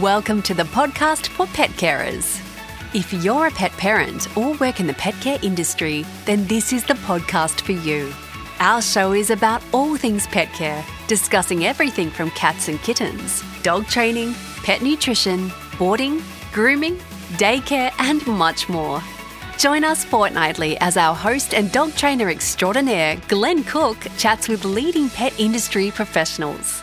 Welcome to the podcast for pet carers. If you're a pet parent or work in the pet care industry, then this is the podcast for you. Our show is about all things pet care, discussing everything from cats and kittens, dog training, pet nutrition, boarding, grooming, daycare, and much more. Join us fortnightly as our host and dog trainer extraordinaire, Glenn Cook, chats with leading pet industry professionals.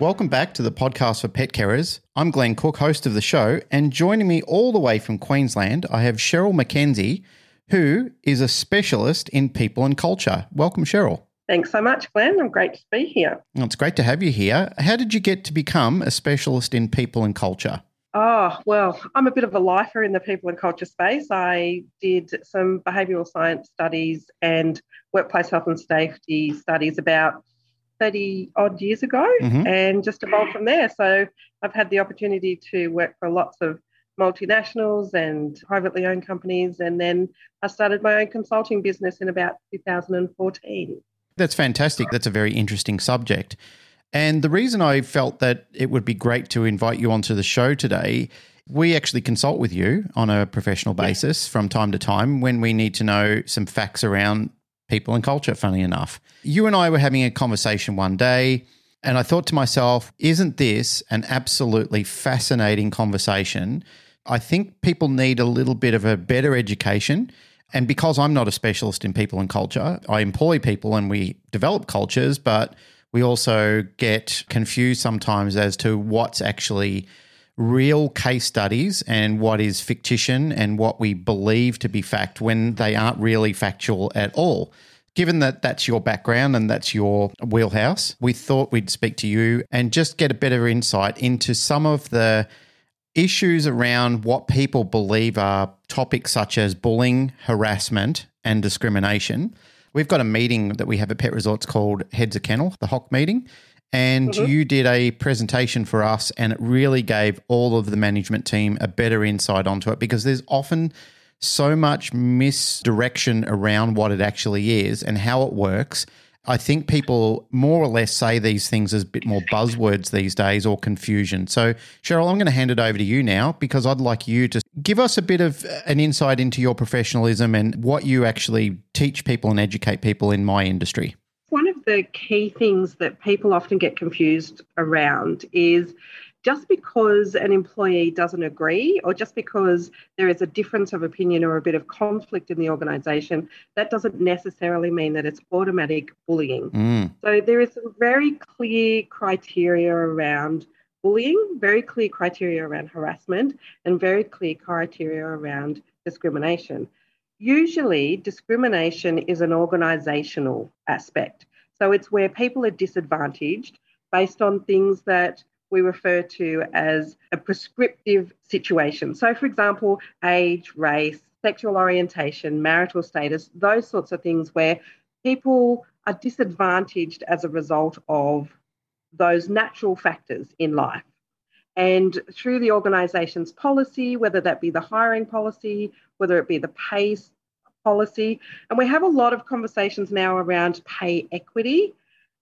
Welcome back to the podcast for pet carers. I'm Glenn Cook, host of the show, and joining me all the way from Queensland, I have Cheryl McKenzie, who is a specialist in people and culture. Welcome, Cheryl. Thanks so much, Glenn. I'm great to be here. Well, it's great to have you here. How did you get to become a specialist in people and culture? Oh, well, I'm a bit of a lifer in the people and culture space. I did some behavioural science studies and workplace health and safety studies about 30 odd years ago mm-hmm. and just evolved from there. So I've had the opportunity to work for lots of multinationals and privately owned companies. And then I started my own consulting business in about 2014. That's fantastic. That's a very interesting subject. And the reason I felt that it would be great to invite you onto the show today, we actually consult with you on a professional basis yeah. from time to time when we need to know some facts around people and culture, funny enough. You and I were having a conversation one day, and I thought to myself, isn't this an absolutely fascinating conversation? I think people need a little bit of a better education. And because I'm not a specialist in people and culture, I employ people and we develop cultures, but we also get confused sometimes as to what's actually real case studies and what is fictition and what we believe to be fact when they aren't really factual at all. Given that that's your background and that's your wheelhouse, we thought we'd speak to you and just get a better insight into some of the issues around what people believe are topics such as bullying, harassment, and discrimination. We've got a meeting that we have at Pet Resorts called Heads of Kennel, the HOK meeting and mm-hmm. you did a presentation for us and it really gave all of the management team a better insight onto it because there's often so much misdirection around what it actually is and how it works. I think people more or less say these things as a bit more buzzwords these days or confusion. So, Cheryl, I'm going to hand it over to you now because I'd like you to give us a bit of an insight into your professionalism and what you actually teach people and educate people in my industry the key things that people often get confused around is just because an employee doesn't agree or just because there is a difference of opinion or a bit of conflict in the organisation, that doesn't necessarily mean that it's automatic bullying. Mm. So there is some very clear criteria around bullying, very clear criteria around harassment, and very clear criteria around discrimination. Usually, discrimination is an organisational aspect. So it's where people are disadvantaged based on things that we refer to as a prescriptive situation. So, for example, age, race, sexual orientation, marital status, those sorts of things where people are disadvantaged as a result of those natural factors in life. And through the organisation's policy, whether that be the hiring policy, whether it be the pay policy. And we have a lot of conversations now around pay equity.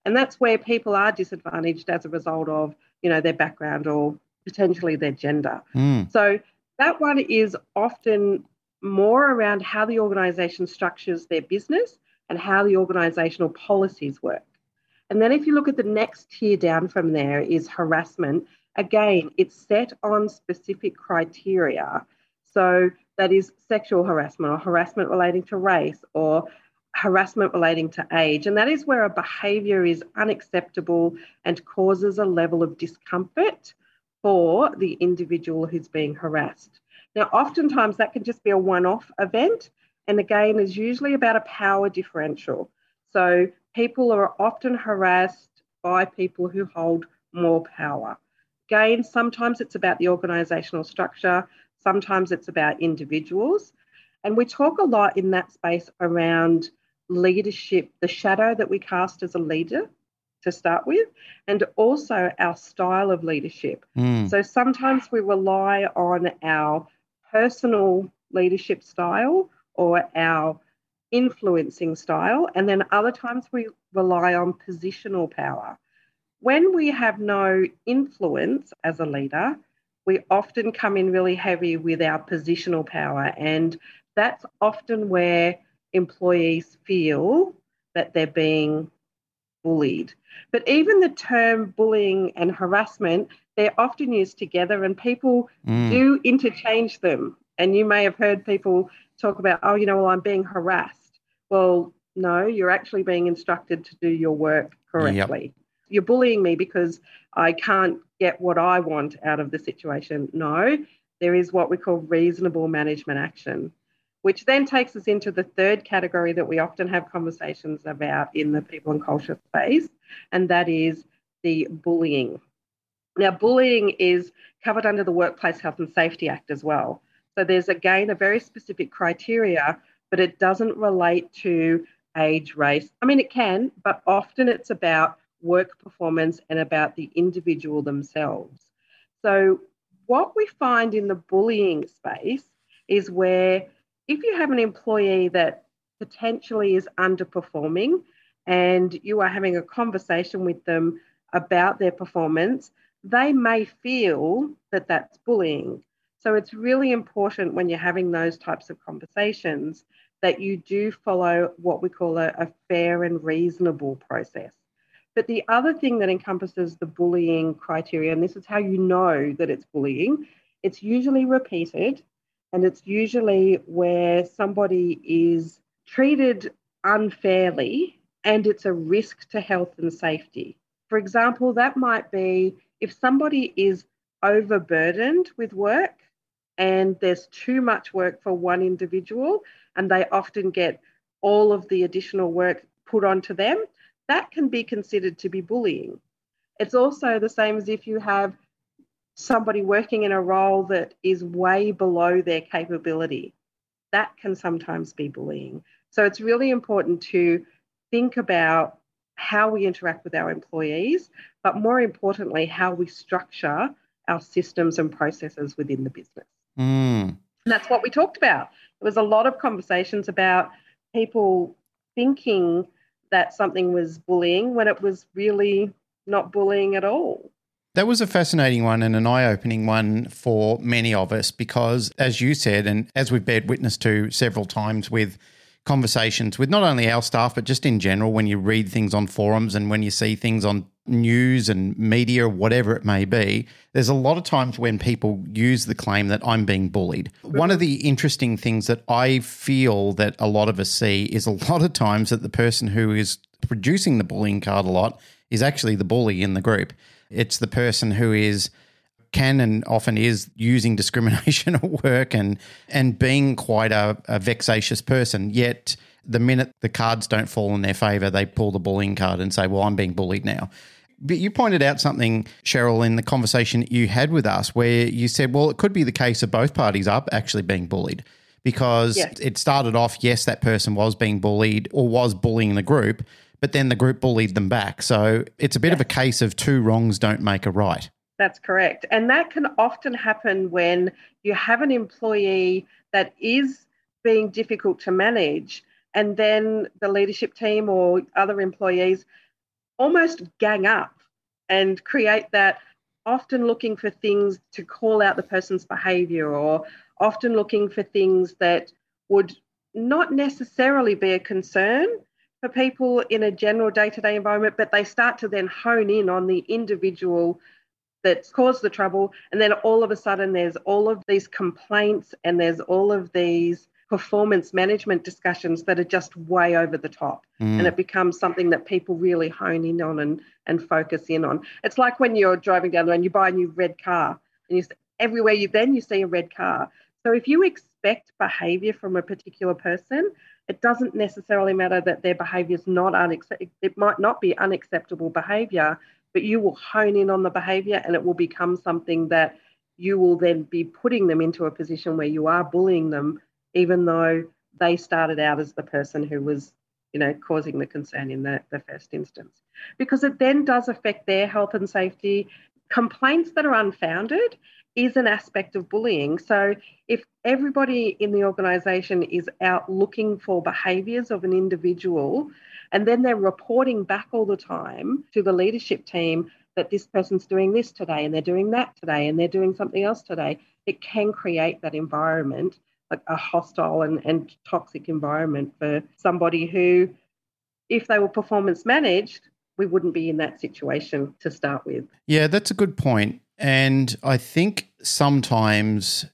And that's where people are disadvantaged as a result of, you know, their background or potentially their gender. Mm. So that one is often more around how the organisation structures their business and how the organisational policies work. And then if you look at the next tier down from there is harassment. Again, it's set on specific criteria. So that is sexual harassment or harassment relating to race or harassment relating to age. And that is where a behaviour is unacceptable and causes a level of discomfort for the individual who's being harassed. Now, oftentimes that can just be a one off event. And again, is usually about a power differential. So people are often harassed by people who hold more power. Again, sometimes it's about the organisational structure, Sometimes it's about individuals. And we talk a lot in that space around leadership, the shadow that we cast as a leader to start with, and also our style of leadership. Mm. So sometimes we rely on our personal leadership style or our influencing style, and then other times we rely on positional power. When we have no influence as a leader, we often come in really heavy with our positional power. And that's often where employees feel that they're being bullied. But even the term bullying and harassment, they're often used together and people mm. do interchange them. And you may have heard people talk about, oh, you know, well, I'm being harassed. Well, no, you're actually being instructed to do your work correctly. Yep. You're bullying me because I can't get what I want out of the situation. No, there is what we call reasonable management action, which then takes us into the third category that we often have conversations about in the people and culture space, and that is the bullying. Now, bullying is covered under the Workplace Health and Safety Act as well. So there's again a very specific criteria, but it doesn't relate to age, race. I mean, it can, but often it's about work performance and about the individual themselves. So, what we find in the bullying space is where if you have an employee that potentially is underperforming and you are having a conversation with them about their performance, they may feel that that's bullying. So it's really important when you're having those types of conversations that you do follow what we call a, a fair and reasonable process. But the other thing that encompasses the bullying criteria, and this is how you know that it's bullying, it's usually repeated and it's usually where somebody is treated unfairly and it's a risk to health and safety. For example, that might be if somebody is overburdened with work and there's too much work for one individual and they often get all of the additional work put onto them, that can be considered to be bullying. It's also the same as if you have somebody working in a role that is way below their capability. That can sometimes be bullying. So it's really important to think about how we interact with our employees, but more importantly, how we structure our systems and processes within the business. Mm. And that's what we talked about. There was a lot of conversations about people thinking that something was bullying when it was really not bullying at all. That was a fascinating one and an eye opening one for many of us because, as you said, and as we've bared witness to several times with conversations with not only our staff, but just in general, when you read things on forums and when you see things on news and media, whatever it may be, there's a lot of times when people use the claim that I'm being bullied. One of the interesting things that I feel that a lot of us see is a lot of times that the person who is producing the bullying card a lot is actually the bully in the group. It's the person who is can and often is using discrimination at work and and being quite a, a vexatious person. Yet the minute the cards don't fall in their favor, they pull the bullying card and say, "Well, I'm being bullied now." But you pointed out something, Cheryl, in the conversation that you had with us, where you said, "Well, it could be the case of both parties are actually being bullied." Because yes. it started off, yes, that person was being bullied or was bullying the group, but then the group bullied them back. So it's a bit of a case of two wrongs don't make a right. That's correct. And that can often happen when you have an employee that is being difficult to manage, and then the leadership team or other employees almost gang up and create that often looking for things to call out the person's behavior or often looking for things that would not necessarily be a concern for people in a general day to day environment, but they start to then hone in on the individual that's caused the trouble. And then all of a sudden, there's all of these complaints and there's all of these performance management discussions that are just way over the top. Mm. And it becomes something that people really hone in on and, and focus in on. It's like when you're driving down the road and you buy a new red car and you everywhere you then you see a red car. So if you expect behavior from a particular person, it doesn't necessarily matter that their behavior is not unacceptable. It might not be unacceptable behavior, but you will hone in on the behavior and it will become something that you will then be putting them into a position where you are bullying them, even though they started out as the person who was, you know, causing the concern in the, the first instance. Because it then does affect their health and safety. Complaints that are unfounded is an aspect of bullying. So if everybody in the organisation is out looking for behaviours of an individual and then they're reporting back all the time to the leadership team that this person's doing this today and they're doing that today and they're doing something else today, it can create that environment, like a hostile and, and toxic environment for somebody who, if they were performance managed, we wouldn't be in that situation to start with. Yeah, that's a good point. And I think sometimes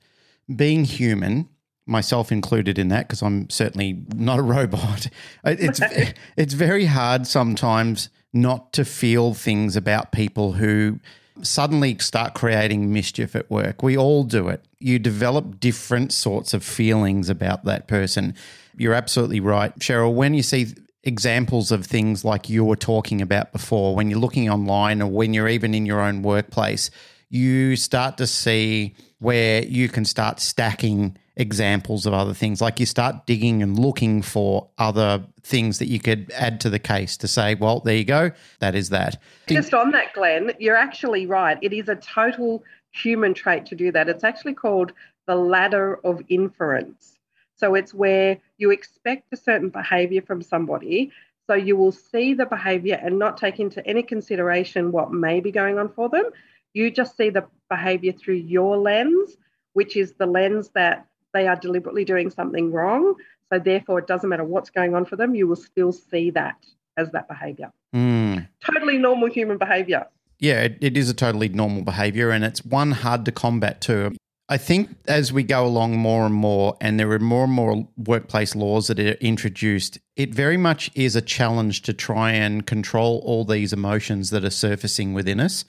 being human, myself included in that, because I'm certainly not a robot, it's, it's very hard sometimes not to feel things about people who suddenly start creating mischief at work. We all do it. You develop different sorts of feelings about that person. You're absolutely right, Cheryl. When you see examples of things like you were talking about before, when you're looking online or when you're even in your own workplace, you start to see where you can start stacking examples of other things. Like you start digging and looking for other things that you could add to the case to say, well, there you go, that is that. Just on that, Glenn, you're actually right. It is a total human trait to do that. It's actually called the ladder of inference. So it's where you expect a certain behavior from somebody. So you will see the behavior and not take into any consideration what may be going on for them. You just see the behavior through your lens, which is the lens that they are deliberately doing something wrong. So therefore, it doesn't matter what's going on for them, you will still see that as that behavior. Mm. Totally normal human behavior. Yeah, it, it is a totally normal behavior, and it's one hard to combat too. I think as we go along more and more, and there are more and more workplace laws that are introduced, it very much is a challenge to try and control all these emotions that are surfacing within us.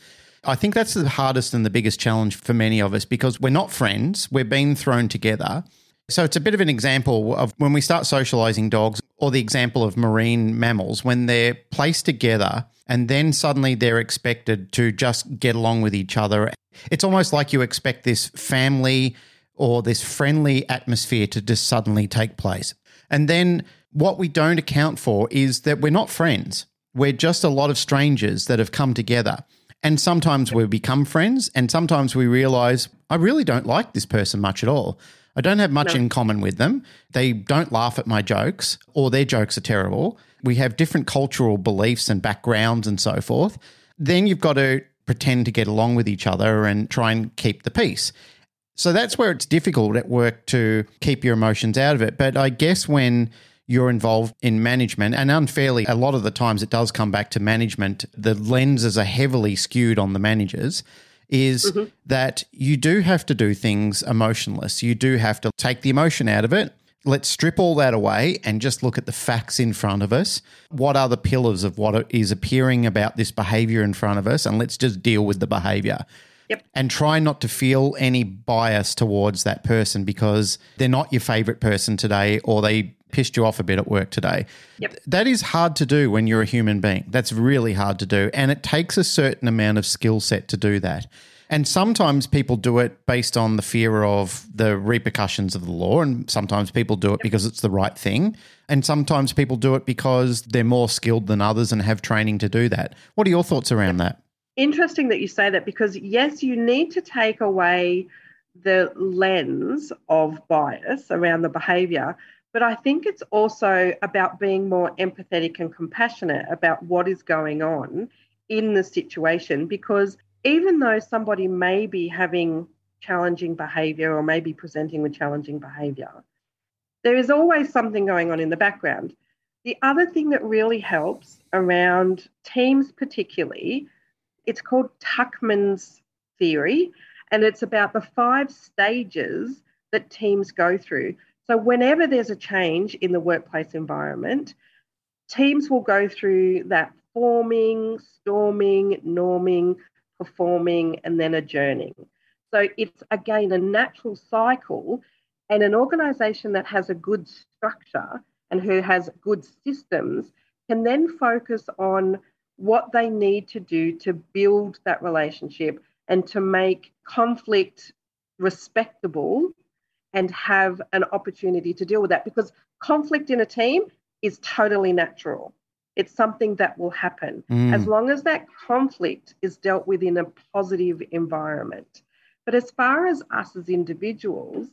I think that's the hardest and the biggest challenge for many of us because we're not friends, we're being thrown together. So it's a bit of an example of when we start socializing dogs, or the example of marine mammals, when they're placed together and then suddenly they're expected to just get along with each other. It's almost like you expect this family or this friendly atmosphere to just suddenly take place. And then what we don't account for is that we're not friends. We're just a lot of strangers that have come together. And sometimes we become friends, and sometimes we realize, I really don't like this person much at all. I don't have much no. in common with them. They don't laugh at my jokes, or their jokes are terrible. We have different cultural beliefs and backgrounds and so forth. Then you've got to pretend to get along with each other and try and keep the peace. So that's where it's difficult at work to keep your emotions out of it. But I guess when you're involved in management. And unfairly, a lot of the times it does come back to management. The lenses are heavily skewed on the managers. Is mm-hmm. that you do have to do things emotionless. You do have to take the emotion out of it. Let's strip all that away and just look at the facts in front of us. What are the pillars of what is appearing about this behavior in front of us? And let's just deal with the behavior. Yep. And try not to feel any bias towards that person because they're not your favorite person today or they pissed you off a bit at work today. Yep. That is hard to do when you're a human being. That's really hard to do. And it takes a certain amount of skill set to do that. And sometimes people do it based on the fear of the repercussions of the law. And sometimes people do it because it's the right thing. And sometimes people do it because they're more skilled than others and have training to do that. What are your thoughts around that? Interesting that you say that because, yes, you need to take away the lens of bias around the behavior. But I think it's also about being more empathetic and compassionate about what is going on in the situation because even though somebody may be having challenging behavior or may be presenting with challenging behavior, there is always something going on in the background. The other thing that really helps around teams, particularly, it's called Tuckman's theory, and it's about the five stages that teams go through. So, whenever there's a change in the workplace environment, teams will go through that forming, storming, norming, performing, and then adjourning. So, it's again a natural cycle. And an organization that has a good structure and who has good systems can then focus on what they need to do to build that relationship and to make conflict respectable and have an opportunity to deal with that because conflict in a team is totally natural. It's something that will happen mm. as long as that conflict is dealt with in a positive environment. But as far as us as individuals,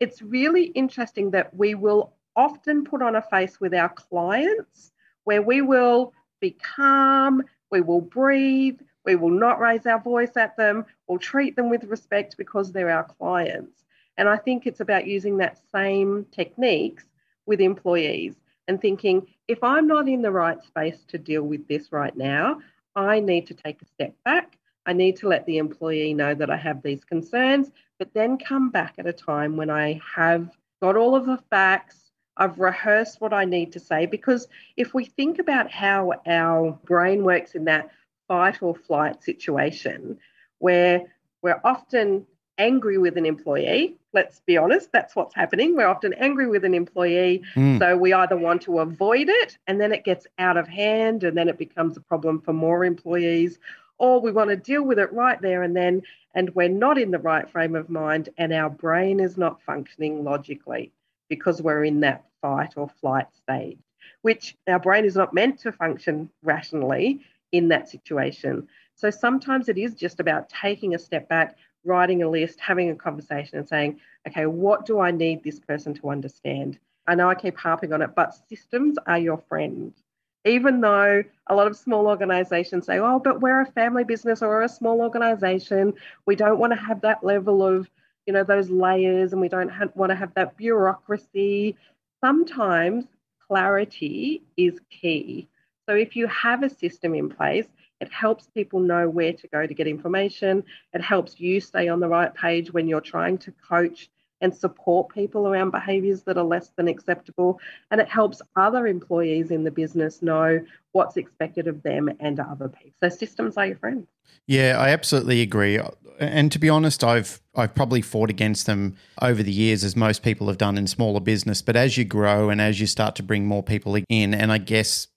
it's really interesting that we will often put on a face with our clients where we will be calm, we will breathe, We will not raise our voice at them. We'll treat them with respect because they're our clients. And I think it's about using that same techniques with employees and thinking if I'm not in the right space to deal with this right now, I need to take a step back. I need to let the employee know that I have these concerns, but then come back at a time when I have got all of the facts, I've rehearsed what I need to say. Because if we think about how our brain works in that fight or flight situation, where we're often angry with an employee. Let's be honest, that's what's happening. We're often angry with an employee. Mm. So we either want to avoid it and then it gets out of hand and then it becomes a problem for more employees, or we want to deal with it right there and then, and we're not in the right frame of mind and our brain is not functioning logically because we're in that fight or flight stage, which our brain is not meant to function rationally in that situation. So sometimes it is just about taking a step back, writing a list, having a conversation, and saying, okay, what do I need this person to understand? I know I keep harping on it, but systems are your friend. Even though a lot of small organizations say, oh, but we're a family business or a small organization, we don't want to have that level of, you know, those layers and we don't have, want to have that bureaucracy. Sometimes clarity is key. So if you have a system in place, it helps people know where to go to get information. It helps you stay on the right page when you're trying to coach and support people around behaviours that are less than acceptable. And it helps other employees in the business know what's expected of them and other people. So systems are your friends. Yeah, I absolutely agree. And to be honest, I've I've probably fought against them over the years, as most people have done in smaller business. But as you grow and as you start to bring more people in, and I guess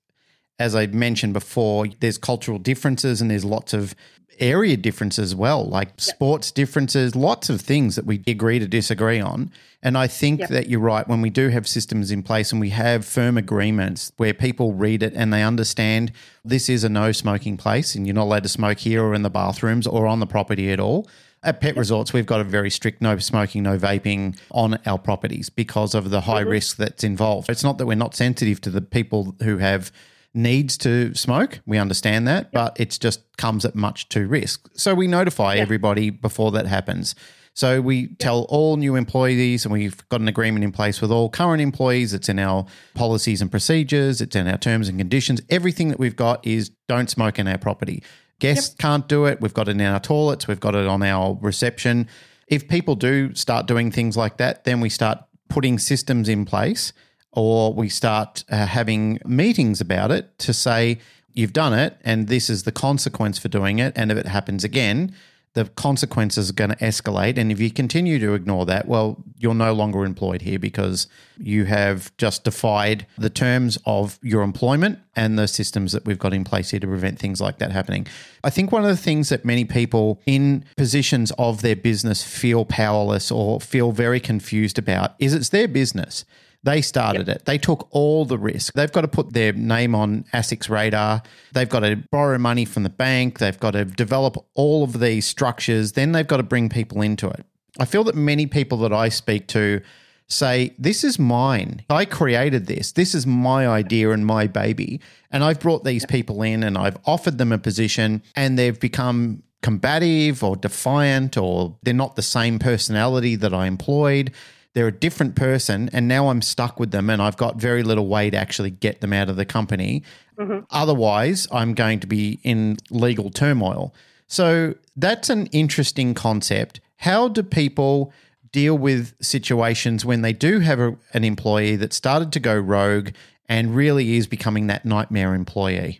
as I mentioned before, there's cultural differences and there's lots of area differences as well, like yep. sports differences, lots of things that we agree to disagree on. And I think yep. that you're right. When we do have systems in place and we have firm agreements where people read it and they understand this is a no smoking place and you're not allowed to smoke here or in the bathrooms or on the property at all. At pet yep. resorts, we've got a very strict no smoking, no vaping on our properties because of the high mm-hmm. risk that's involved. It's not that we're not sensitive to the people who have needs to smoke. We understand that, yep. but it just comes at much to risk. So we notify yep. everybody before that happens. So we yep. tell all new employees, and we've got an agreement in place with all current employees. It's in our policies and procedures, it's in our terms and conditions. Everything that we've got is don't smoke in our property. Guests can't do it. We've got it in our toilets, we've got it on our reception. If people do start doing things like that, then we start putting systems in place or we start uh, having meetings about it to say, you've done it and this is the consequence for doing it. And if it happens again, the consequences are going to escalate. And if you continue to ignore that, well, you're no longer employed here because you have just defied the terms of your employment and the systems that we've got in place here to prevent things like that happening. I think one of the things that many people in positions of their business feel powerless or feel very confused about is it's their business. They started yep. it. They took all the risk. They've got to put their name on ASIC's radar. They've got to borrow money from the bank. They've got to develop all of these structures. Then they've got to bring people into it. I feel that many people that I speak to say, This is mine. I created this. This is my idea and my baby. And I've brought these people in and I've offered them a position and they've become combative or defiant or they're not the same personality that I employed they're a different person and now I'm stuck with them and I've got very little way to actually get them out of the company. Mm-hmm. Otherwise, I'm going to be in legal turmoil. So that's an interesting concept. How do people deal with situations when they do have a, an employee that started to go rogue and really is becoming that nightmare employee?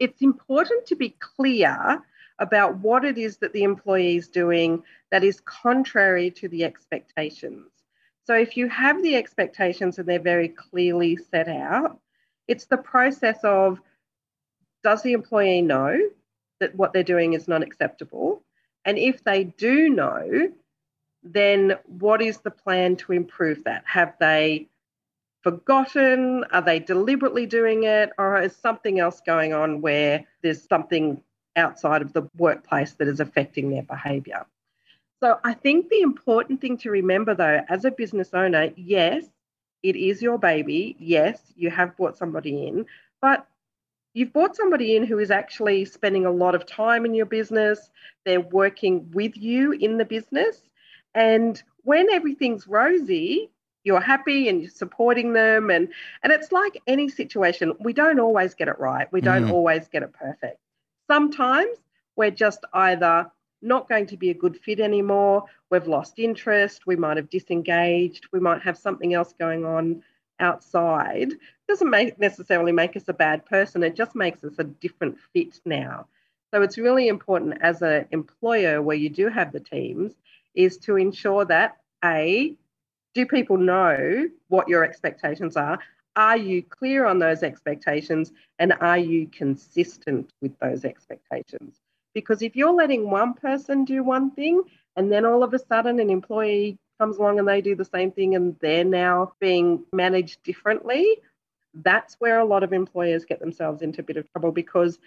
It's important to be clear about what it is that the employee is doing that is contrary to the expectations. So if you have the expectations and they're very clearly set out, it's the process of does the employee know that what they're doing is not acceptable? And if they do know, then what is the plan to improve that? Have they forgotten? Are they deliberately doing it? Or is something else going on where there's something outside of the workplace that is affecting their behaviour? So I think the important thing to remember though, as a business owner, yes, it is your baby. Yes, you have brought somebody in, but you've brought somebody in who is actually spending a lot of time in your business, they're working with you in the business. And when everything's rosy, you're happy and you're supporting them and and it's like any situation we don't always get it right we don't mm. always get it perfect sometimes we're just either not going to be a good fit anymore. We've lost interest. We might have disengaged. We might have something else going on outside. Doesn't make necessarily make us a bad person. It just makes us a different fit now. So it's really important as an employer where you do have the teams is to ensure that a do people know what your expectations are? Are you clear on those expectations? And are you consistent with those expectations? Because if you're letting one person do one thing and then all of a sudden an employee comes along and they do the same thing and they're now being managed differently, that's where a lot of employers get themselves into a bit of trouble because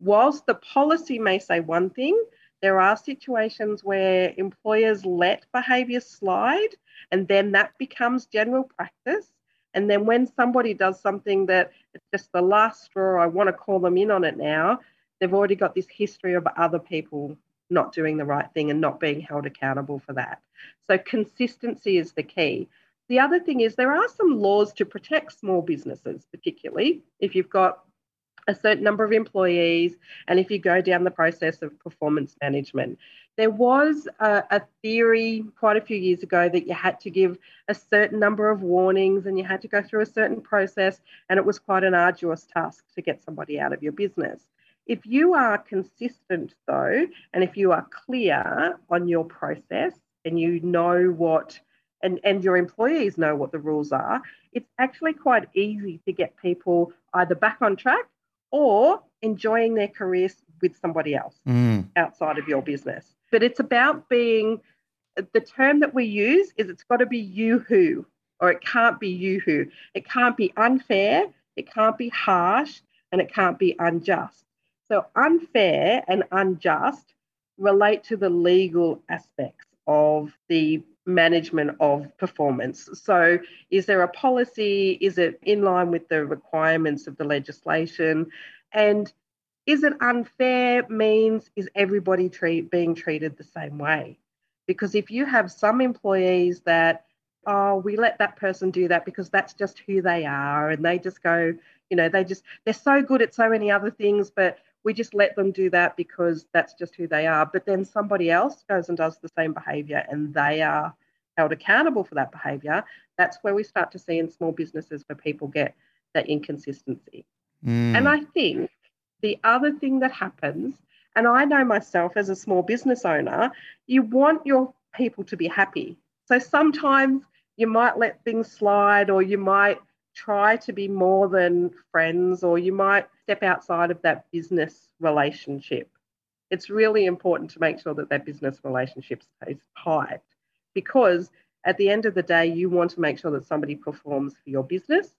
whilst the policy may say one thing, there are situations where employers let behaviour slide and then that becomes general practice. And then when somebody does something that it's just the last straw, I want to call them in on it now, they've already got this history of other people not doing the right thing and not being held accountable for that. So consistency is the key. The other thing is there are some laws to protect small businesses, particularly if you've got a certain number of employees and if you go down the process of performance management. There was a, a, theory quite a few years ago that you had to give a certain number of warnings and you had to go through a certain process, and it was quite an arduous task to get somebody out of your business. If you are consistent, though, and if you are clear on your process and you know what and, and your employees know what the rules are, it's actually quite easy to get people either back on track or enjoying their careers with somebody else mm. outside of your business. But it's about being the term that we use is it's got to be you who, or it can't be you who. It can't be unfair, it can't be harsh, and it can't be unjust. So, unfair and unjust relate to the legal aspects of the management of performance. So, is there a policy? Is it in line with the requirements of the legislation? And is it unfair? Means is everybody treat, being treated the same way? Because if you have some employees that, oh, we let that person do that because that's just who they are, and they just go, you know, they just, they're so good at so many other things, but we just let them do that because that's just who they are. But then somebody else goes and does the same behavior and they are held accountable for that behavior. That's where we start to see in small businesses where people get that inconsistency. Mm. And I think the other thing that happens, and I know myself as a small business owner, you want your people to be happy. So sometimes you might let things slide or you might try to be more than friends or you might step outside of that business relationship. It's really important to make sure that that business relationship stays tight because at the end of the day, you want to make sure that somebody performs for your business.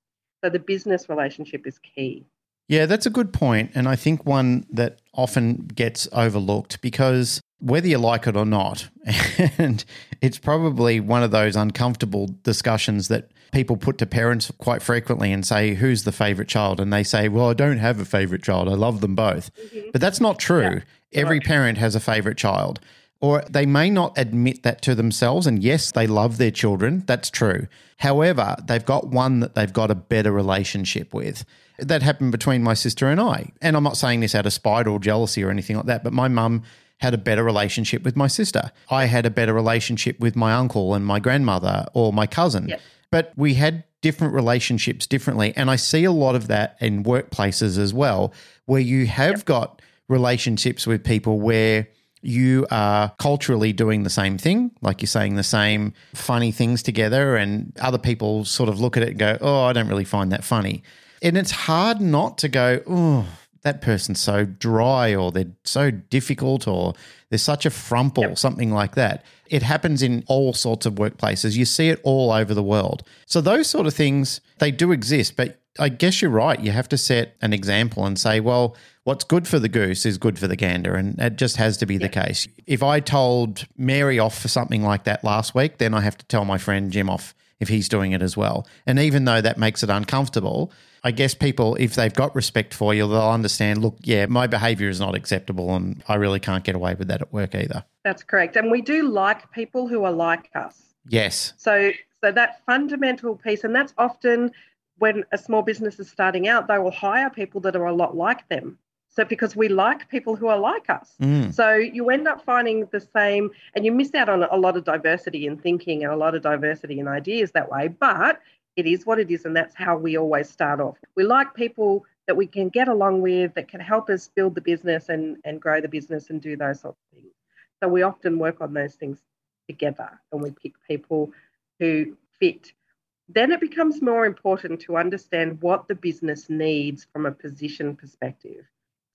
So the business relationship is key. Yeah, that's a good point, and I think one that often gets overlooked because whether you like it or not, and it's probably one of those uncomfortable discussions that people put to parents quite frequently and say, Who's the favorite child? And they say, Well, I don't have a favorite child. I love them both. Mm-hmm. But that's not true. Yeah, Every parent has a favorite child. Or they may not admit that to themselves. And yes, they love their children. That's true. However, they've got one that they've got a better relationship with. That happened between my sister and I. And I'm not saying this out of spite or jealousy or anything like that, but my mum had a better relationship with my sister. I had a better relationship with my uncle and my grandmother or my cousin. Yep. But we had different relationships differently. And I see a lot of that in workplaces as well, where you have yep. got relationships with people where you are culturally doing the same thing, like you're saying the same funny things together, and other people sort of look at it and go, Oh, I don't really find that funny. And it's hard not to go, oh, that person's so dry or they're so difficult or they're such a frumple, yep. something like that. It happens in all sorts of workplaces. You see it all over the world. So those sort of things, they do exist, but I guess you're right. You have to set an example and say, well, what's good for the goose is good for the gander. And it just has to be the case. If I told Mary off for something like that last week, then I have to tell my friend Jim off if he's doing it as well. And even though that makes it uncomfortable, I guess people, if they've got respect for you, they'll understand, look, yeah, my behavior is not acceptable and I really can't get away with that at work either. That's correct. And we do like people who are like us. Yes. So so that fundamental piece, and that's often when a small business is starting out, they will hire people that are a lot like them. So because we like people who are like us. Mm. So you end up finding the same, and you miss out on a lot of diversity in thinking and a lot of diversity in ideas that way. But it is what it is, and that's how we always start off. We like people that we can get along with, that can help us build the business and, and grow the business and do those sorts of things. So we often work on those things together and we pick people who fit. Then it becomes more important to understand what the business needs from a position perspective.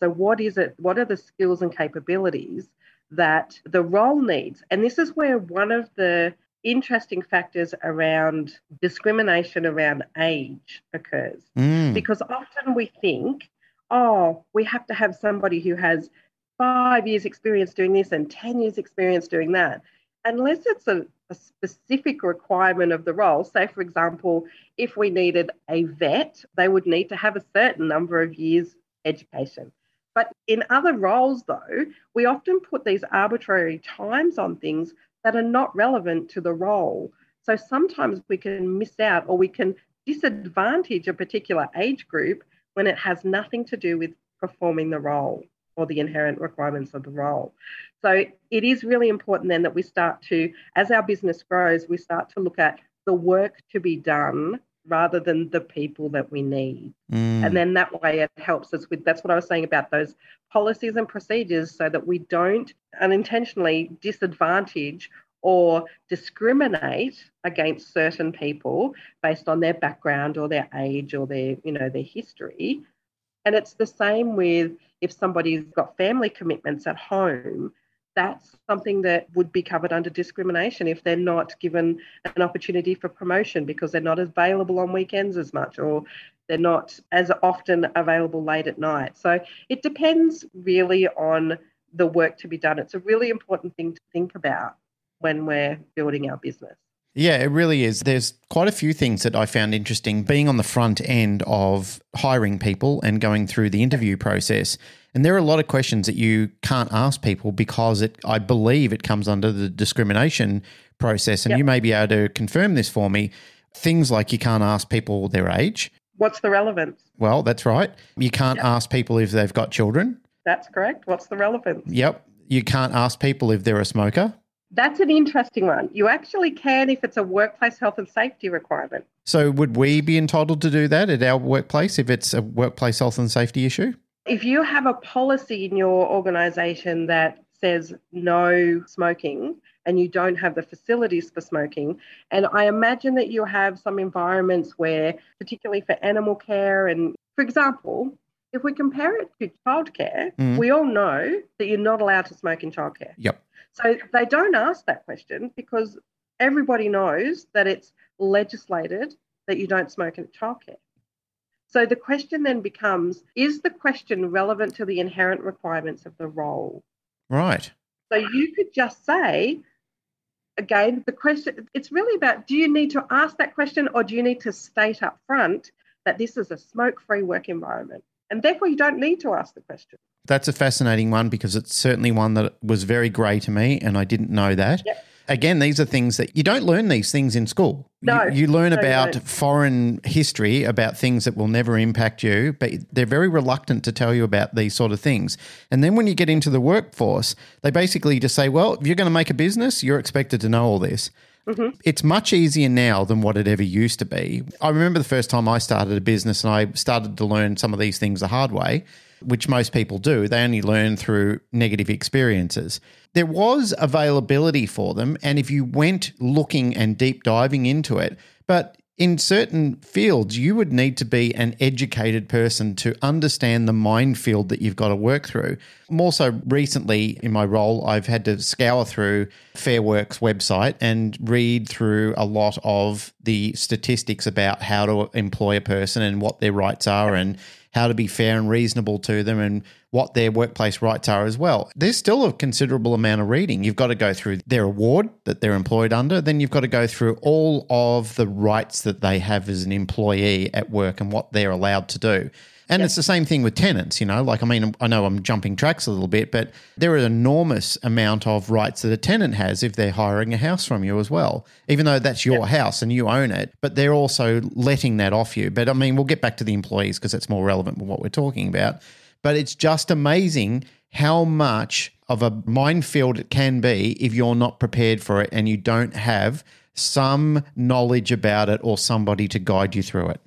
So, what is it? What are the skills and capabilities that the role needs? And this is where one of the interesting factors around discrimination around age occurs. Mm. Because often we think, oh, we have to have somebody who has five years' experience doing this and 10 years' experience doing that. Unless it's a, a specific requirement of the role, say, for example, if we needed a vet, they would need to have a certain number of years' education. But in other roles, though, we often put these arbitrary times on things that are not relevant to the role. So sometimes we can miss out or we can disadvantage a particular age group when it has nothing to do with performing the role or the inherent requirements of the role. So it is really important then that we start to, as our business grows, we start to look at the work to be done rather than the people that we need. Mm. And then that way it helps us with that's what I was saying about those policies and procedures so that we don't unintentionally disadvantage or discriminate against certain people based on their background or their age or their you know their history and it's the same with if somebody's got family commitments at home that's something that would be covered under discrimination if they're not given an opportunity for promotion because they're not available on weekends as much or they're not as often available late at night. So it depends really on the work to be done. It's a really important thing to think about when we're building our business. Yeah, it really is. There's quite a few things that I found interesting being on the front end of hiring people and going through the interview process. And there are a lot of questions that you can't ask people because it I believe it comes under the discrimination process and Yep. you may be able to confirm this for me. Things like you can't ask people their age. What's the relevance? Well, that's right. You can't ask people if they've got children. That's correct. What's the relevance? Yep. You can't ask people if they're a smoker. That's an interesting one. You actually can if it's a workplace health and safety requirement. So would we be entitled to do that at our workplace if it's a workplace health and safety issue? If you have a policy in your organisation that says no smoking and you don't have the facilities for smoking, and I imagine that you have some environments where, particularly for animal care, and for example, if we compare it to childcare, Mhm. we all know that you're not allowed to smoke in childcare. Yep. So they don't ask that question because everybody knows that it's legislated that you don't smoke in childcare. So the question then becomes is the question relevant to the inherent requirements of the role? Right. So you could just say, again, the question, it's really about do you need to ask that question or do you need to state up front that this is a smoke free work environment? And therefore, you don't need to ask the question. That's a fascinating one because it's certainly one that was very grey to me and I didn't know that. Yep. Again, these are things that you don't learn these things in school. No. You, you learn No, about foreign history, about things that will never impact you, but they're very reluctant to tell you about these sort of things. And then when you get into the workforce, they basically just say, well, if you're going to make a business, you're expected to know all this. Mm-hmm. It's much easier now than what it ever used to be. I remember the first time I started a business and I started to learn some of these things the hard way, which most people do. They only learn through negative experiences. There was availability for them, and if you went looking and deep diving into it, but in certain fields, you would need to be an educated person to understand the minefield that you've got to work through. More so recently in my role, I've had to scour through Fair Work's website and read through a lot of the statistics about how to employ a person and what their rights are and how to be fair and reasonable to them and what their workplace rights are as well. There's still a considerable amount of reading. You've got to go through their award that they're employed under, then you've got to go through all of the rights that they have as an employee at work and what they're allowed to do. And it's the same thing with tenants, you know, like, I mean, I know I'm jumping tracks a little bit, but there are an enormous amount of rights that a tenant has if they're hiring a house from you as well, even though that's your house and you own it, but they're also letting that off you. But I mean, we'll get back to the employees because that's more relevant with what we're talking about. But it's just amazing how much of a minefield it can be if you're not prepared for it and you don't have some knowledge about it or somebody to guide you through it.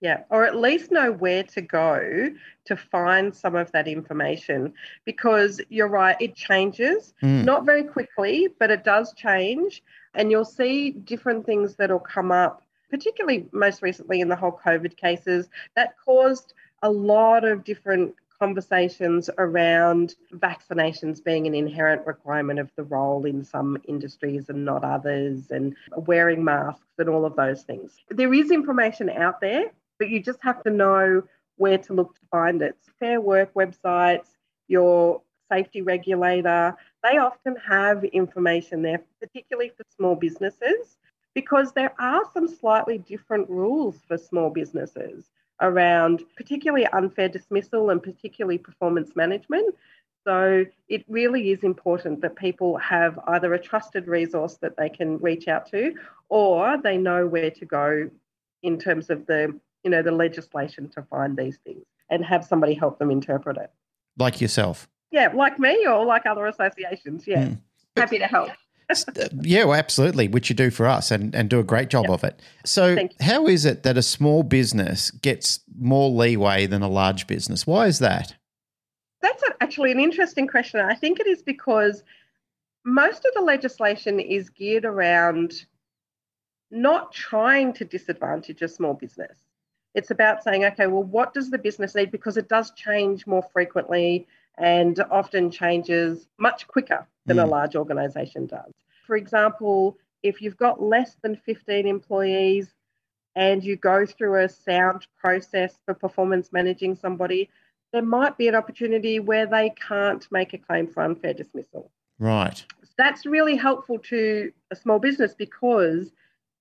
Yeah, or at least know where to go to find some of that information because you're right, it changes, Mm. not very quickly, but it does change. And you'll see different things that'll come up, particularly most recently in the whole COVID cases, that caused a lot of different conversations around vaccinations being an inherent requirement of the role in some industries and not others, and wearing masks and all of those things. There is information out there, but you just have to know where to look to find it. Fair Work websites, your safety regulator, they often have information there, particularly for small businesses, because there are some slightly different rules for small businesses around particularly unfair dismissal and particularly performance management. So it really is important that people have either a trusted resource that they can reach out to or they know where to go in terms of the you know the legislation to find these things and have somebody help them interpret it. Like yourself. Yeah, like me or like other associations. Yeah. Mm. Happy to help. Uh, yeah, well, absolutely, which you do for us and, and do a great job of it. So, how is it that a small business gets more leeway than a large business? Why is that? That's actually an interesting question. I think it is because most of the legislation is geared around not trying to disadvantage a small business. It's about saying, okay, well, what does the business need? Because it does change more frequently and often changes much quicker than a Mm. large organization does. For example, if you've got less than 15 employees and you go through a sound process for performance managing somebody, there might be an opportunity where they can't make a claim for unfair dismissal. Right. That's really helpful to a small business because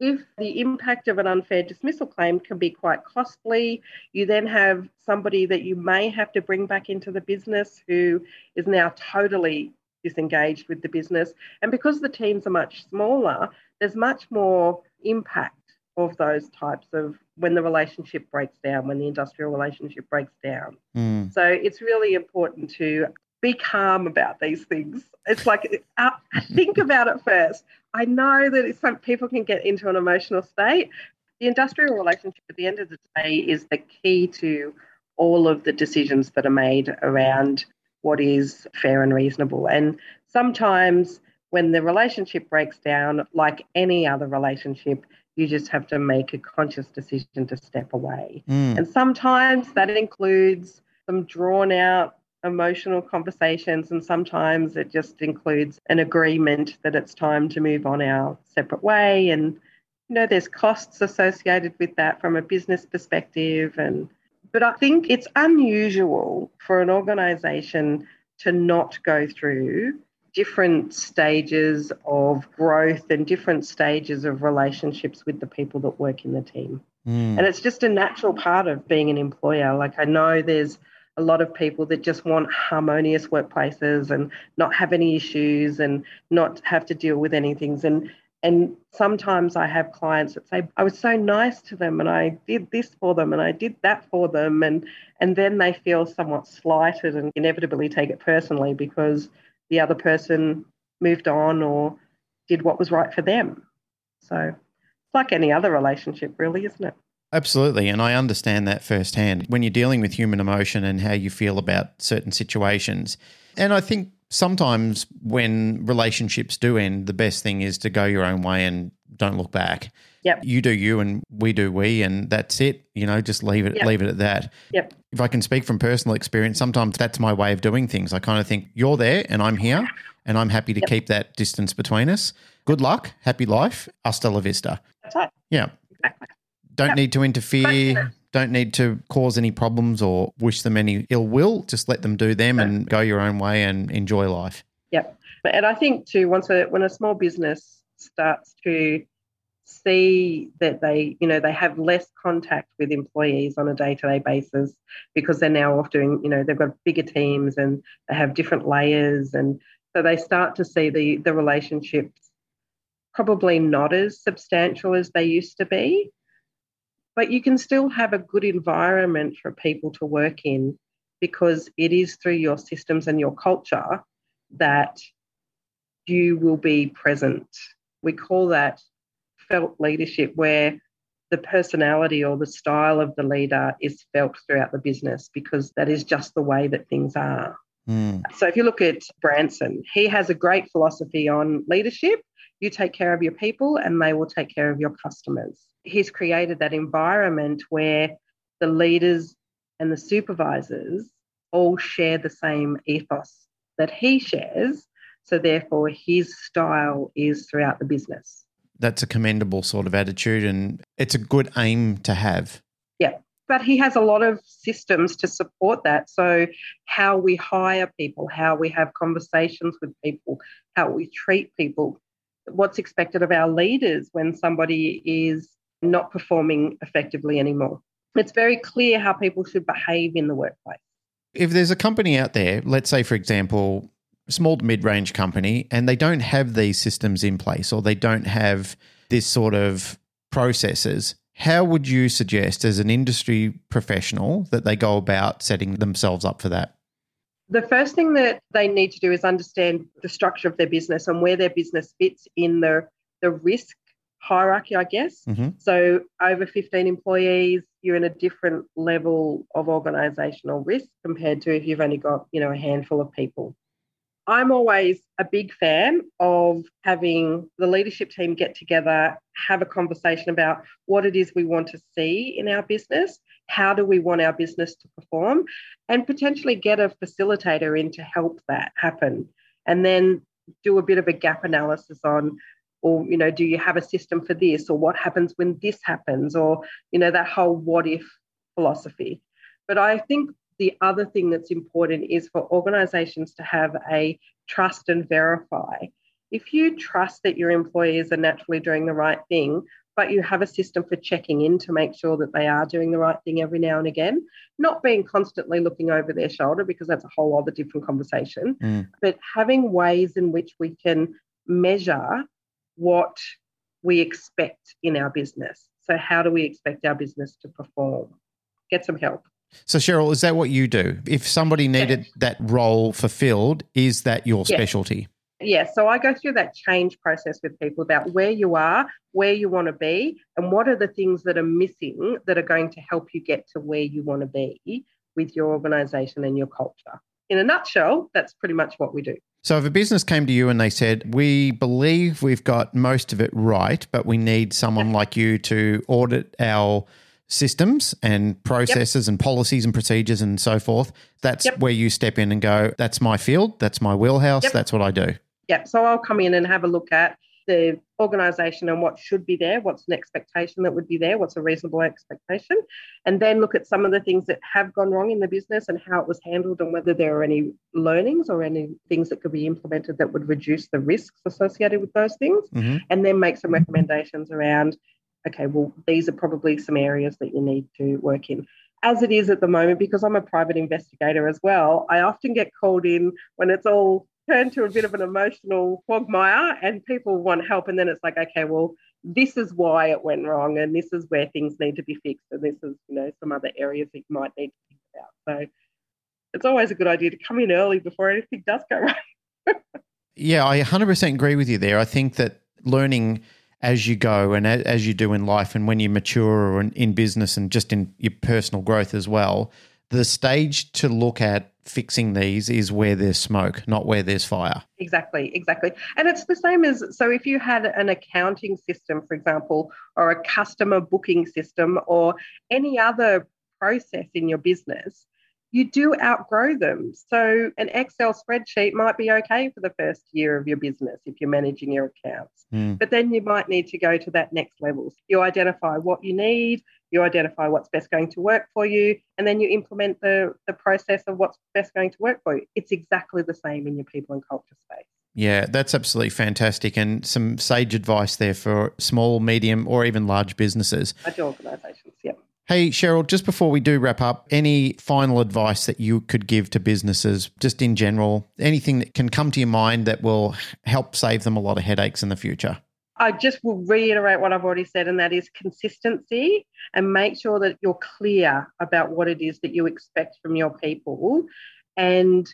if the impact of an unfair dismissal claim can be quite costly, you then have somebody that you may have to bring back into the business who is now totally disengaged with the business. And because the teams are much smaller, there's much more impact of those types of when the relationship breaks down, when the industrial relationship breaks down. Mm. So it's really important to be calm about these things. It's like uh, think about it first. I know that it's some people can get into an emotional state. The industrial relationship at the end of the day is the key to all of the decisions that are made around what is fair and reasonable. And sometimes when the relationship breaks down, like any other relationship, you just have to make a conscious decision to step away. Mm. And sometimes that includes some drawn out emotional conversations, and sometimes it just includes an agreement that it's time to move on our separate way. And, you know, there's costs associated with that from a business perspective. And, but I think it's unusual for an organization to not go through different stages of growth and different stages of relationships with the people that work in the team. Mm. And it's just a natural part of being an employer. Like I know there's a lot of people that just want harmonious workplaces and not have any issues and not have to deal with anything. And and sometimes I have clients that say, I was so nice to them and I did this for them and I did that for them and and then they feel somewhat slighted and inevitably take it personally because the other person moved on or did what was right for them. So it's like any other relationship, really, isn't it? Absolutely. And I understand that firsthand when you're dealing with human emotion and how you feel about certain situations. And I think sometimes when relationships do end, the best thing is to go your own way and don't look back. Yep. You do you and we do we and that's it. You know, just leave it Yep. leave it at that. Yep. If I can speak from personal experience, sometimes that's my way of doing things. I kind of think you're there and I'm here and I'm happy to Yep. keep that distance between us. Good luck, happy life, hasta la vista. That's right. Yeah. Exactly. Don't Yep. need to interfere. don't need to cause any problems or wish them any ill will. Just let them do them and go your own way and enjoy life. Yep. And I think too, once a, when a small business starts to see that they, you know, they have less contact with employees on a day-to-day basis because they're now off doing, you know, they've got bigger teams and they have different layers, and so they start to see the the relationships probably not as substantial as they used to be. But you can still have a good environment for people to work in because it is through your systems and your culture that you will be present. We call that felt leadership, where the personality or the style of the leader is felt throughout the business because that is just the way that things are. Mm. So if you look at Branson, he has a great philosophy on leadership. You take care of your people and they will take care of your customers. He's created that environment where the leaders and the supervisors all share the same ethos that he shares. So therefore, his style is throughout the business that's a commendable sort of attitude and it's a good aim to have. Yeah. But he has a lot of systems to support that. So, how we hire people, how we have conversations with people, how we treat people, what's expected of our leaders when somebody is not performing effectively anymore. It's very clear how people should behave in the workplace. If there's a company out there, let's say, for example, small to mid range company and they don't have these systems in place or they don't have this sort of processes, how would you suggest as an industry professional that they go about setting themselves up for that? The first thing that they need to do is understand the structure of their business and where their business fits in the, the risk hierarchy, I guess. Mm-hmm. So, over 15 employees, you're in a different level of organizational risk compared to if you've only got, you know, a handful of people. I'm always a big fan of having the leadership team get together, have a conversation about what it is we want to see in our business, how do we want our business to perform, and potentially get a facilitator in to help that happen. And then do a bit of a gap analysis on or you know do you have a system for this or what happens when this happens or you know that whole what if philosophy but i think the other thing that's important is for organizations to have a trust and verify. If you trust that your employees are naturally doing the right thing, but you have a system for checking in to make sure that they are doing the right thing every now and again, not being constantly looking over their shoulder because that's a whole other different conversation, mm. but having ways in which we can measure what we expect in our business. So, how do we expect our business to perform? Get some help. So, Cheryl, is that what you do? If somebody needed yes. that role fulfilled, is that your yes. specialty? Yeah, so I go through that change process with people about where you are, where you want to be, and what are the things that are missing that are going to help you get to where you want to be with your organization and your culture. In a nutshell, that's pretty much what we do. So, if a business came to you and they said, We believe we've got most of it right, but we need someone like you to audit our systems and processes yep. and policies and procedures and so forth. That's yep. where you step in and go, that's my field, that's my wheelhouse, yep. that's what I do. Yep. So I'll come in and have a look at the organisation and what should be there, what's an expectation that would be there, what's a reasonable expectation, and then look at some of the things that have gone wrong in the business and how it was handled and whether there are any learnings or any things that could be implemented that would reduce the risks associated with those things, mm-hmm. and then make some recommendations around okay, well, these are probably some areas that you need to work in. As it is at the moment, because I'm a private investigator as well, I often get called in when it's all turned to a bit of an emotional quagmire and people want help. And then it's like, okay, well, this is why it went wrong and this is where things need to be fixed. And this is, you know, some other areas that you might need to think about. So it's always a good idea to come in early before anything does go right. yeah, I 100% agree with you there. I think that learning – as you go and as you do in life and when you mature or in business and just in your personal growth as well, the stage to look at fixing these is where there's smoke, not where there's fire. Exactly, exactly. And it's the same as so if you had an accounting system, for example, or a customer booking system or any other process in your business, you do outgrow them. So an Excel spreadsheet might be okay for the first year of your business if you're managing your accounts. Mm. But then you might need to go to that next level. You identify what you need, you identify what's best going to work for you, and then you implement the, the process of what's best going to work for you. It's exactly the same in your people and culture space. Yeah, that's absolutely fantastic. And some sage advice there for small, medium, or even large businesses. Large organizations, yep. Hey, Cheryl, just before we do wrap up, any final advice that you could give to businesses, just in general, anything that can come to your mind that will help save them a lot of headaches in the future? I just will reiterate what I've already said, and that is consistency and make sure that you're clear about what it is that you expect from your people and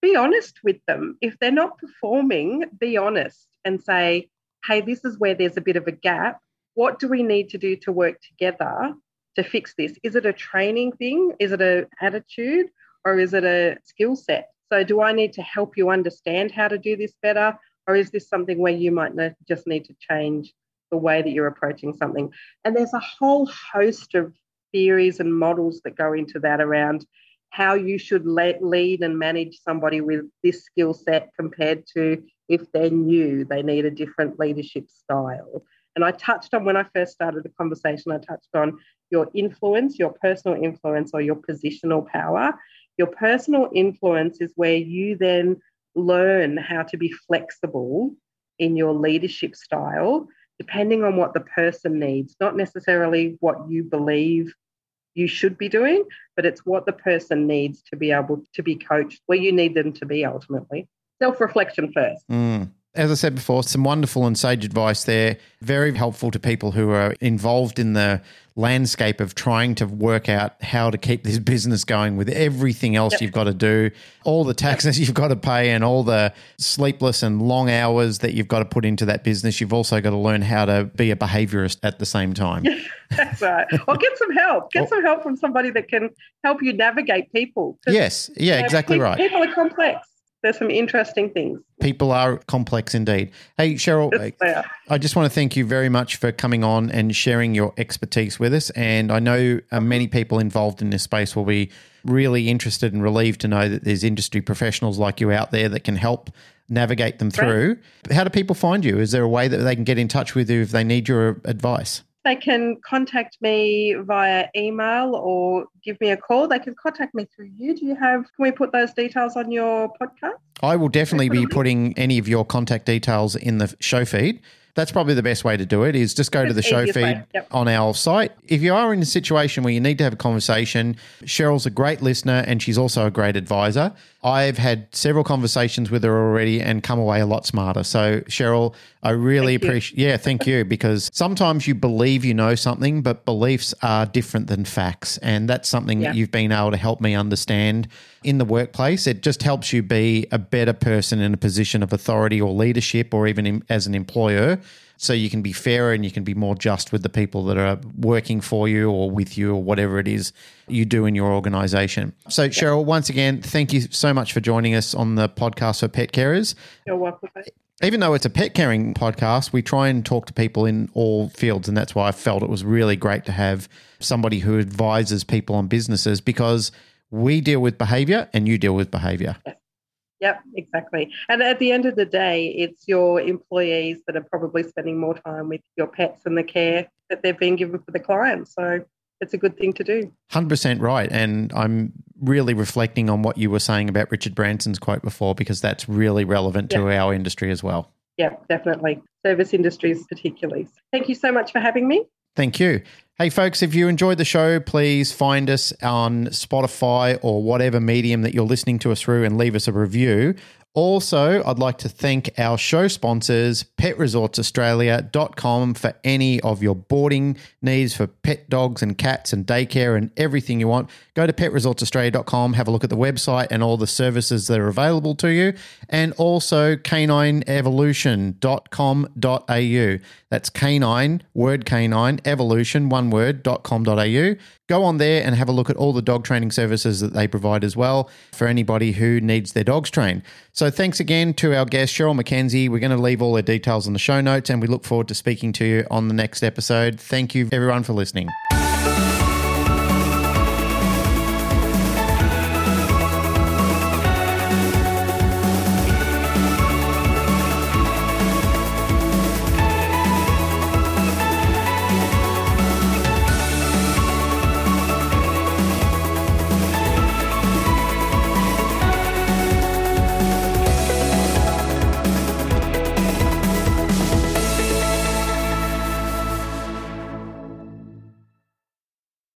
be honest with them. If they're not performing, be honest and say, hey, this is where there's a bit of a gap what do we need to do to work together to fix this? Is it a training thing? Is it an attitude? Or is it a skill set? So, do I need to help you understand how to do this better? Or is this something where you might just need to change the way that you're approaching something? And there's a whole host of theories and models that go into that around how you should lead and manage somebody with this skill set compared to if they're new, they need a different leadership style. And I touched on when I first started the conversation, I touched on your influence, your personal influence, or your positional power. Your personal influence is where you then learn how to be flexible in your leadership style, depending on what the person needs, not necessarily what you believe you should be doing, but it's what the person needs to be able to be coached where you need them to be ultimately. Self reflection first. Mm as I said before, some wonderful and sage advice there. Very helpful to people who are involved in the landscape of trying to work out how to keep this business going with everything else yep. you've got to do, all the taxes you've got to pay, and all the sleepless and long hours that you've got to put into that business. You've also got to learn how to be a behaviorist at the same time. That's right. Or get some help. Get some help from somebody that can help you navigate people. Yes. Yeah, exactly right. People are complex there's some interesting things. People are complex indeed. Hey, Cheryl, yes, I just want to thank you very much for coming on and sharing your expertise with us. And I know uh, many people involved in this space will be really interested and relieved to know that there's industry professionals like you out there that can help navigate them through. Right. How do people find you? Is there a way that they can get in touch with you if they need your advice? They can contact me via email or give me a call. They can contact me through you. Do you have, can we put those details on your podcast? I will definitely be putting any of your contact details in the show feed that's probably the best way to do it is just go to the show feed yep. on our site. If you are in a situation where you need to have a conversation, Cheryl's a great listener and she's also a great advisor. I've had several conversations with her already and come away a lot smarter. So, Cheryl, I really appreciate. Yeah, thank you. Because sometimes you believe you know something, but beliefs are different than facts, and that's something yeah. that you've been able to help me understand in the workplace. It just helps you be a better person in a position of authority or leadership, or even in, as an employer so you can be fairer and you can be more just with the people that are working for you or with you or whatever it is you do in your organization. So, Cheryl, once again, thank you so much for joining us on the podcast for pet carers. You're welcome. Even though it's a pet caring podcast, we try and talk to people in all fields. And that's why I felt it was really great to have somebody who advises people on businesses because we deal with behavior and you deal with behavior. Yep, exactly. And at the end of the day, it's your employees that are probably spending more time with your pets and the care that they've been given for the clients. So it's a good thing to do. 100% right. And I'm really reflecting on what you were saying about Richard Branson's quote before, because that's really relevant to our industry as well. Yeah, definitely. Service industries, particularly. Thank you so much for having me. Thank you. Hey, folks, if you enjoyed the show, please find us on Spotify or whatever medium that you're listening to us through and leave us a review. Also, I'd like to thank our show sponsors, petresortsaustralia.com, for any of your boarding needs for pet dogs and cats and daycare and everything you want. Go to petresortsaustralia.com, have a look at the website and all the services that are available to you. And also canineevolution.com.au. That's canine, word canine, evolution, one word, word.com.au. Go on there and have a look at all the dog training services that they provide as well for anybody who needs their dogs trained. So thanks again to our guest, Cheryl McKenzie. We're going to leave all their details in the show notes and we look forward to speaking to you on the next episode. Thank you, everyone, for listening.